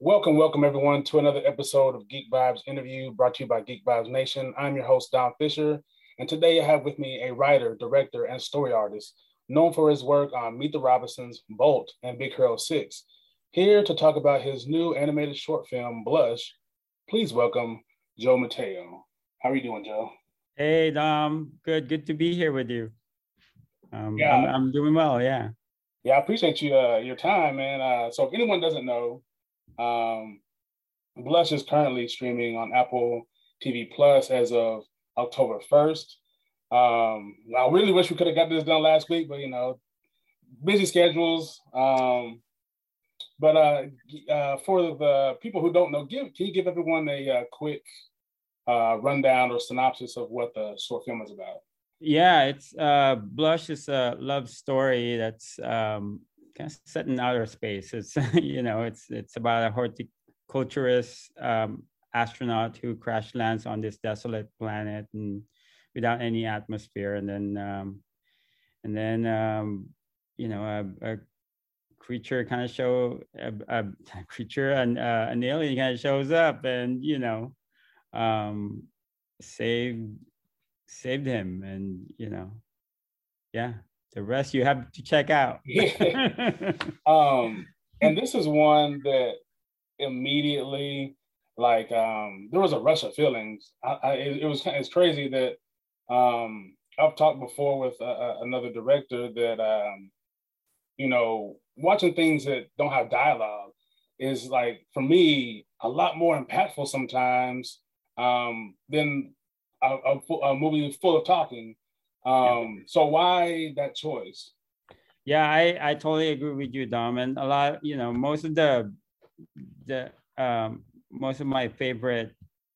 Welcome, welcome everyone to another episode of Geek Vibes Interview brought to you by Geek Vibes Nation. I'm your host, Dom Fisher, and today I have with me a writer, director, and story artist known for his work on Meet the Robinsons, Bolt, and Big Hero 6. Here to talk about his new animated short film, Blush, please welcome Joe Mateo. How are you doing, Joe? Hey, Dom. Good, good to be here with you. Um, yeah, I'm, I'm, doing well. Yeah. Yeah, I appreciate you uh, your time, man. Uh, so, if anyone doesn't know, um, Blush is currently streaming on Apple TV Plus as of October 1st. Um, I really wish we could have got this done last week, but you know, busy schedules. Um, but uh, uh, for the people who don't know, give can you give everyone a, uh, quick uh, rundown or synopsis of what the short film is about? Yeah, it's uh, Blush is a love story that's um, kind of set in outer space. It's you know, it's it's about a horticulturist um, astronaut who crash lands on this desolate planet and without any atmosphere, and then um, and then um, you know a, a creature kind of show a, a creature and uh, an alien kind of shows up and you know um saved saved him and you know yeah the rest you have to check out yeah. um and this is one that immediately like um there was a rush of feelings I, I it, it, was it's crazy that um i've talked before with uh, uh another director that um you know watching things that don't have dialogue is like for me a lot more impactful sometimes um, than a, a, a, movie full of talking. Um, so why that choice? Yeah, I, I totally agree with you, Dom. And a lot, you know, most of the the um, most of my favorite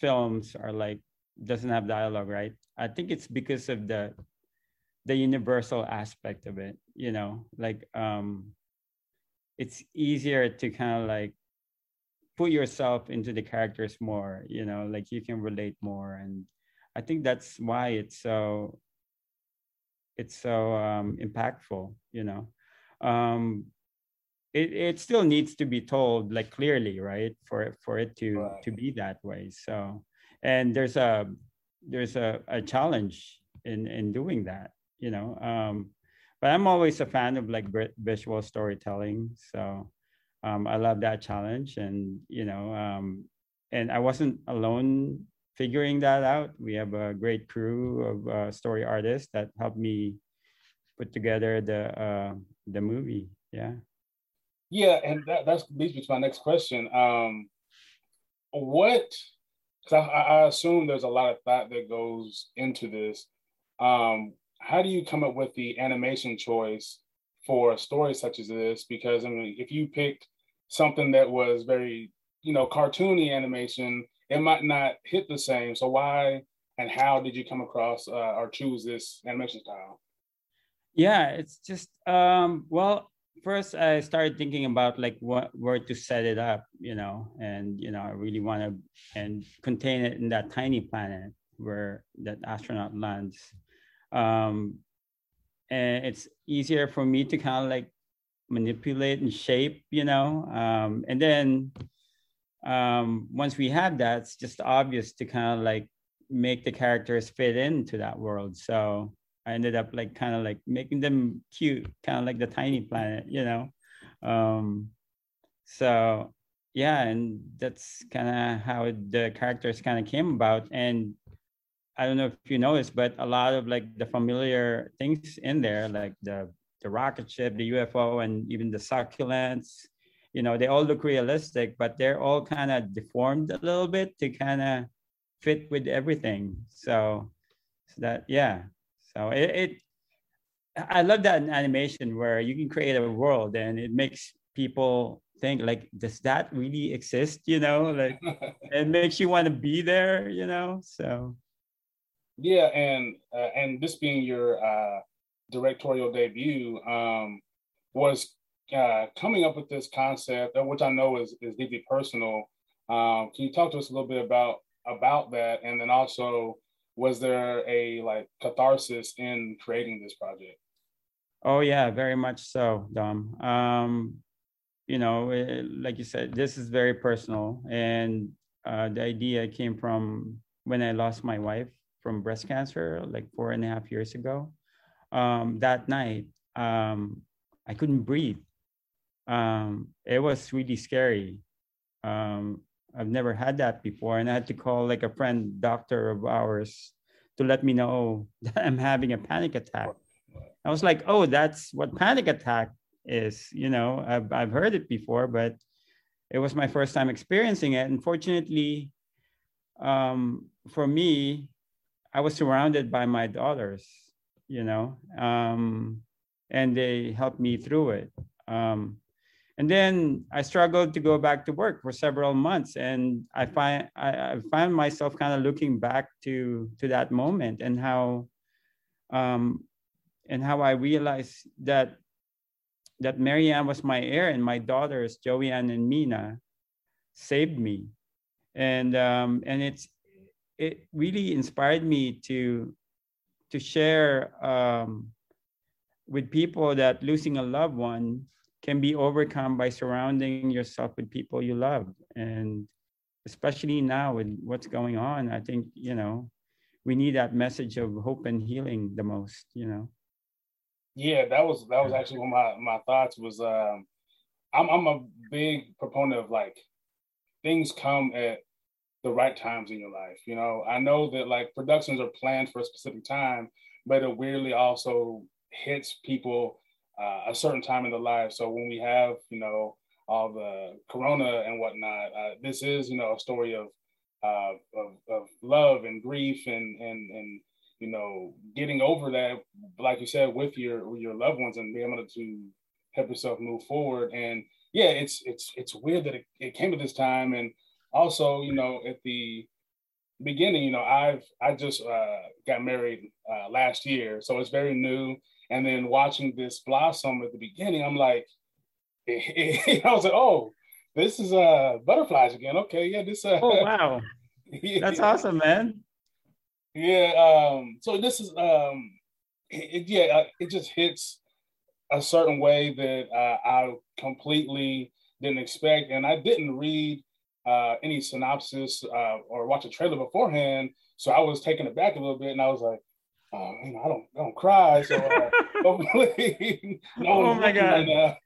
films are like doesn't have dialogue, right? I think it's because of the the universal aspect of it, you know, like um it's easier to kind of like put yourself into the characters more you know like you can relate more and i think that's why it's so it's so um, impactful you know um, it, it still needs to be told like clearly right for it for it to right. to be that way so and there's a there's a, a challenge in in doing that you know um but I'm always a fan of like visual storytelling. So um, I love that challenge, and you know, um, and I wasn't alone figuring that out. We have a great crew of uh, story artists that helped me put together the uh, the movie. Yeah. Yeah, and that that's leads me to my next question. Um, what? Because I, I assume there's a lot of thought that goes into this. Um, how do you come up with the animation choice for a story such as this? Because I mean, if you picked something that was very, you know, cartoony animation, it might not hit the same. So why and how did you come across uh, or choose this animation style? Yeah, it's just um, well, first I started thinking about like what where to set it up, you know, and you know I really want to and contain it in that tiny planet where that astronaut lands um, and it's easier for me to kind of like manipulate and shape, you know. Um, and then um, once we have that, it's just obvious to kind of like make the characters fit into that world. So I ended up like kind of like making them cute, kind of like the tiny planet, you know. Um, so yeah, and that's kind of how the characters kind of came about. And I don't know if you noticed, but a lot of like the familiar things in there, like the the rocket ship, the UFO, and even the succulents, you know, they all look realistic, but they're all kind of deformed a little bit to kind of fit with everything. So, so that yeah, so it, it I love that animation where you can create a world and it makes people think like does that really exist you know? Like it makes you want to be there you know? So. Yeah and uh, and this being your uh directorial debut um was uh coming up with this concept uh, which i know is is deeply personal um can you talk to us a little bit about about that and then also was there a like catharsis in creating this project oh yeah very much so dom um you know, eh, like you said, this is very personal. And uh, the idea came from when I lost my wife from breast cancer, like four and a half years ago. Um, that night, um, I couldn't breathe. Um, it was really scary. Um, I've never had that before. And I had to call like a friend doctor of ours to let me know that I'm having a panic attack. I was like, oh, that's what panic attack is you know I've, I've heard it before but it was my first time experiencing it and fortunately um, for me i was surrounded by my daughters you know um, and they helped me through it um, and then i struggled to go back to work for several months and i find i, I find myself kind of looking back to to that moment and how um, and how i realized that that Marianne was my air and my daughters, Joanne and Mina, saved me. And um, and it's it really inspired me to to share um, with people that losing a loved one can be overcome by surrounding yourself with people you love. And especially now with what's going on, I think, you know, we need that message of hope and healing the most, you know. Yeah, that was that was actually one of my, my thoughts was um I'm I'm a big proponent of like things come at the right times in your life. You know, I know that like productions are planned for a specific time, but it weirdly also hits people uh, a certain time in their life. So when we have, you know, all the corona and whatnot, uh, this is, you know, a story of, uh, of of love and grief and and and you know, getting over that, like you said, with your your loved ones and being able to help yourself move forward. And yeah, it's it's it's weird that it, it came at this time. And also, you know, at the beginning, you know, I've I just uh, got married uh, last year, so it's very new. And then watching this blossom at the beginning, I'm like, I was like, oh, this is uh butterflies again. Okay, yeah, this. Uh, oh wow, that's awesome, man. Yeah. Um, so this is um, it, yeah, uh, it just hits a certain way that uh, I completely didn't expect, and I didn't read uh, any synopsis uh, or watch a trailer beforehand, so I was taken aback a little bit, and I was like, oh, you know, I don't, I don't cry, so uh, hopefully, no oh my god. Right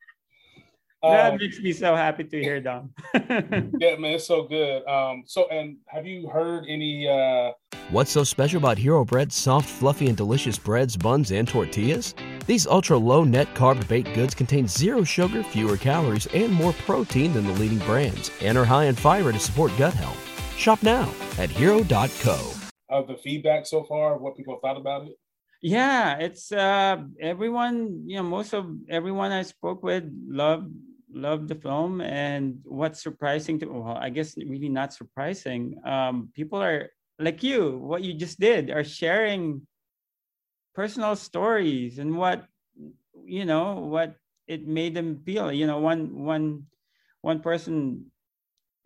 that um, makes me so happy to hear, Dom. yeah, man, it's so good. Um, so, and have you heard any? Uh... What's so special about Hero Bread's soft, fluffy, and delicious breads, buns, and tortillas? These ultra low net carb baked goods contain zero sugar, fewer calories, and more protein than the leading brands, and are high in fiber to support gut health. Shop now at hero.co. Of the feedback so far, what people thought about it? yeah it's uh everyone you know most of everyone i spoke with loved loved the film and what's surprising to well i guess really not surprising um people are like you what you just did are sharing personal stories and what you know what it made them feel you know one one one person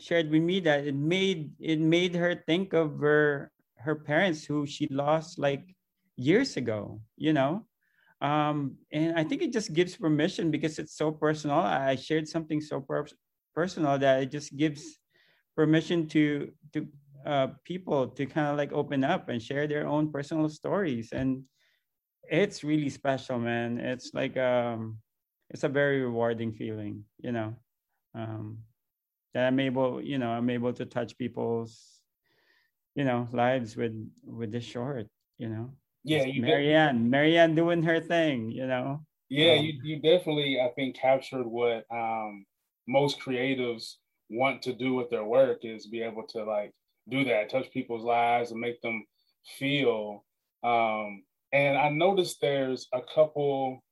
shared with me that it made it made her think of her her parents who she lost like years ago you know um, and I think it just gives permission because it's so personal. I shared something so per- personal that it just gives permission to to uh, people to kind of like open up and share their own personal stories, and it's really special, man. It's like um, it's a very rewarding feeling, you know, um, that I'm able, you know, I'm able to touch people's, you know, lives with with this short, you know yeah, you Marianne, Marianne doing her thing, you know. Yeah, um, you, you definitely I think captured what um most creatives want to do with their work is be able to like do that, touch people's lives and make them feel. Um, and I noticed there's a couple,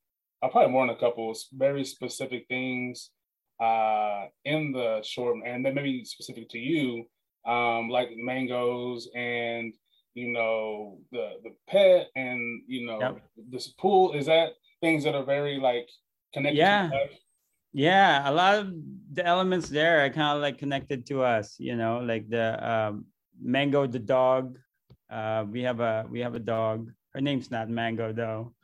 uh, probably more than a couple, very specific things uh, in the short, and then maybe specific to you, um, like mangoes and you know the the pet and you know yep. this pool. Is that things that are very like connected? Yeah. Yeah, a lot of the elements there are kind of like connected to us, you know, like the um, Mango the dog. Uh, we have a we have a dog. Her name's not Mango though.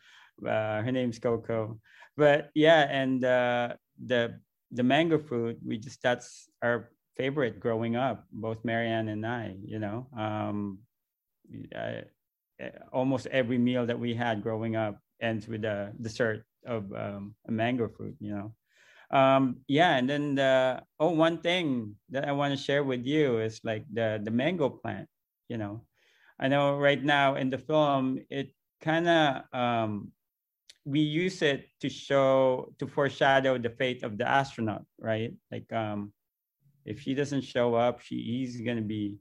Uh, her name's Coco. But yeah, and uh, the the mango fruit, we just that's our favorite growing up, both Marianne and I. You know, um, I, almost every meal that we had growing up ends with a dessert of um, a mango fruit. You know um yeah and then the oh one thing that i want to share with you is like the the mango plant you know i know right now in the film it kind of um we use it to show to foreshadow the fate of the astronaut right like um if she doesn't show up she, he's gonna be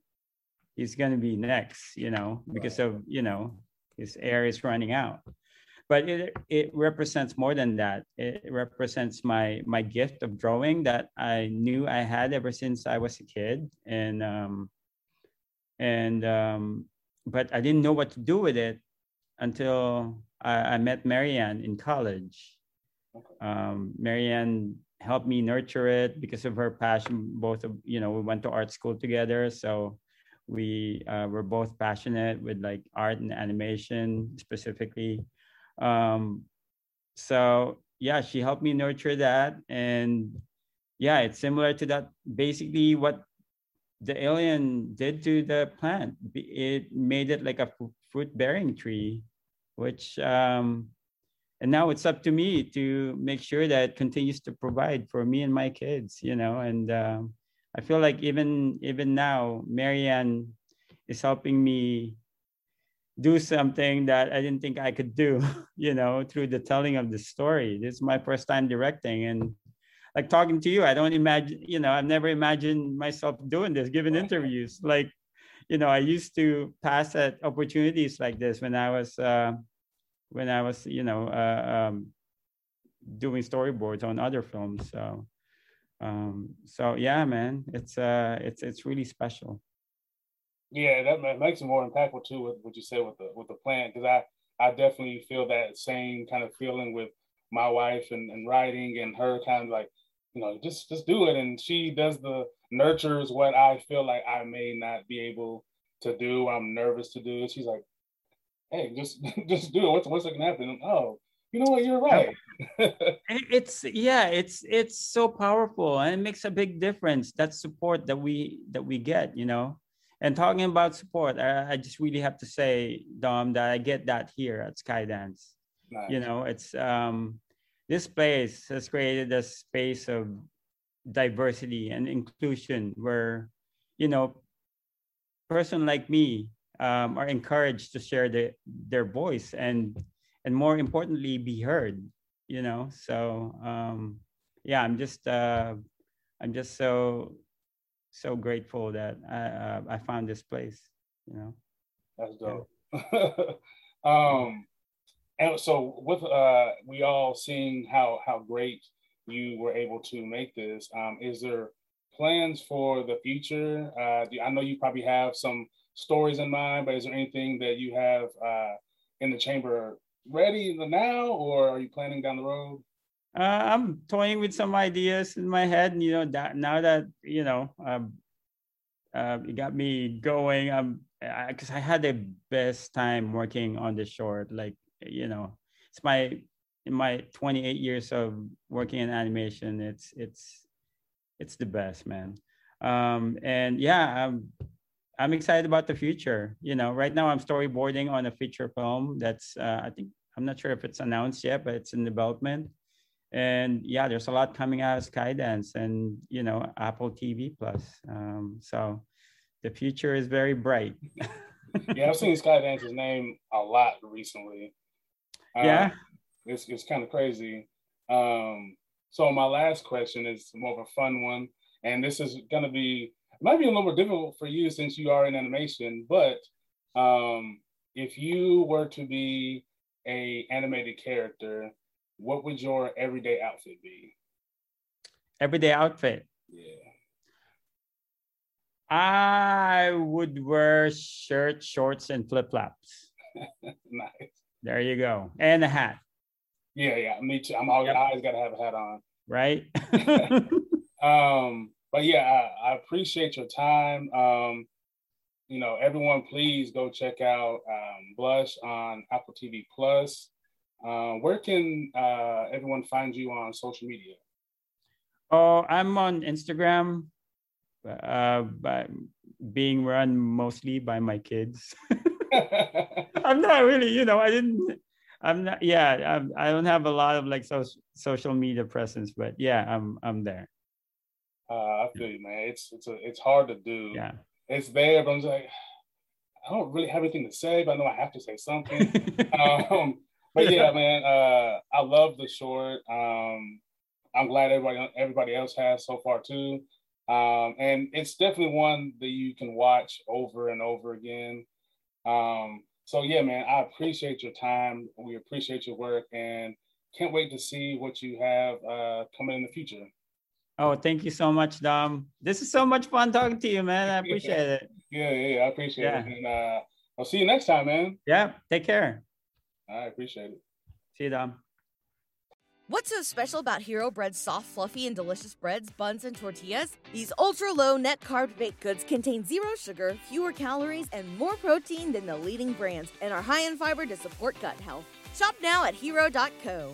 he's gonna be next you know because of you know his air is running out. But it it represents more than that. It represents my my gift of drawing that i knew i had ever since i was a kid. And um and um but i didn't know what to do with it until i, I met marianne in college. Um marianne helped me nurture it because of her passion both of you know we went to art school together so we uh, were both passionate with like art and animation specifically um, so yeah, she helped me nurture that, and yeah, it's similar to that. Basically, what the alien did to the plant, it made it like a fruit-bearing tree, which um, and now it's up to me to make sure that it continues to provide for me and my kids, you know. And um, I feel like even even now, Marianne is helping me do something that I didn't think I could do, you know, through the telling of the story. This is my first time directing and like talking to you, I don't imagine, you know, I've never imagined myself doing this, giving interviews. Like, you know, I used to pass at opportunities like this when I was, uh, when I was, you know, uh, um, doing storyboards on other films. So, um, so yeah, man, it's, uh, it's, it's really special. Yeah, that makes it more impactful too. With what you said with the with the plant, because I I definitely feel that same kind of feeling with my wife and, and writing and her kind of like, you know, just just do it. And she does the nurtures what I feel like I may not be able to do. I'm nervous to do. She's like, hey, just just do it. What's what's gonna happen? Oh, you know what? You're right. it's yeah, it's it's so powerful and it makes a big difference. That support that we that we get, you know and talking about support, I, I, just really have to say, Dom, that I get that here at Skydance. Nice. You know, it's um, this place has created a space of diversity and inclusion where, you know, person like me um, are encouraged to share the, their voice and and more importantly be heard. You know, so um, yeah, I'm just uh, I'm just so so grateful that I uh, I found this place. You know, that's dope. Yeah. um, and so with uh, we all seeing how how great you were able to make this. Um, is there plans for the future? Uh, do, I know you probably have some stories in mind, but is there anything that you have uh, in the chamber ready now, or are you planning down the road? Uh, I'm toying with some ideas in my head. You know, that now that you know, um, uh, it got me going. Um, because I, I, had the best time working on the short. Like you know, it's my in my 28 years of working in animation. It's it's it's the best, man. Um, and yeah, I'm I'm excited about the future. You know, right now I'm storyboarding on a feature film that's uh, I think I'm not sure if it's announced yet, but it's in development. And yeah there's a lot coming out of skydance and you know apple tv plus. Um, so the future is very bright. Yeah i've seen skydance's name a lot recently. Yeah? Um, it's, it's kind of crazy. Um, so my last question is more of a fun one and this is going to be might be a little more difficult for you since you are in animation but um, if you were to be a animated character what would your everyday outfit be? everyday outfit. Yeah. I would wear shirt, shorts, and flip flops. nice. There you go, and a hat. Yeah, yeah, me too. I'm always, Yep. I always gotta have a hat on. Right. Um, but yeah, I, I appreciate your time. Um, you know, everyone, please go check out um, Blush on Apple TV Plus. Um, where can uh, everyone find you on social media? oh, I'm on Instagram, uh, by being run mostly by my kids. I'm not really, you know, I didn't. I'm not. Yeah, I'm, I don't have a lot of like social social media presence, but yeah, I'm I'm there. Uh, I feel you, man. It's it's a, it's hard to do. Yeah. It's there, but I'm just like, I don't really have anything to say, but I know I have to say something. um, but yeah, man, uh, I love the short. Um, I'm glad everybody everybody else has so far too. Um, and it's definitely one that you can watch over and over again. Um, so yeah, man, I appreciate your time. We appreciate your work, and can't wait to see what you have uh, coming in the future. Oh, thank you so much, Dom. This is so much fun talking to you, man. I appreciate it. Yeah, yeah, yeah, I appreciate Yeah. it. And uh, I'll see you next time, man. Yeah. Take care. I appreciate it. See you, Dom. What's so special about Hero Bread's soft, fluffy, and delicious breads, buns, and tortillas? These ultra low net carb baked goods contain zero sugar, fewer calories, and more protein than the leading brands, and are high in fiber to support gut health. Shop now at hero.co.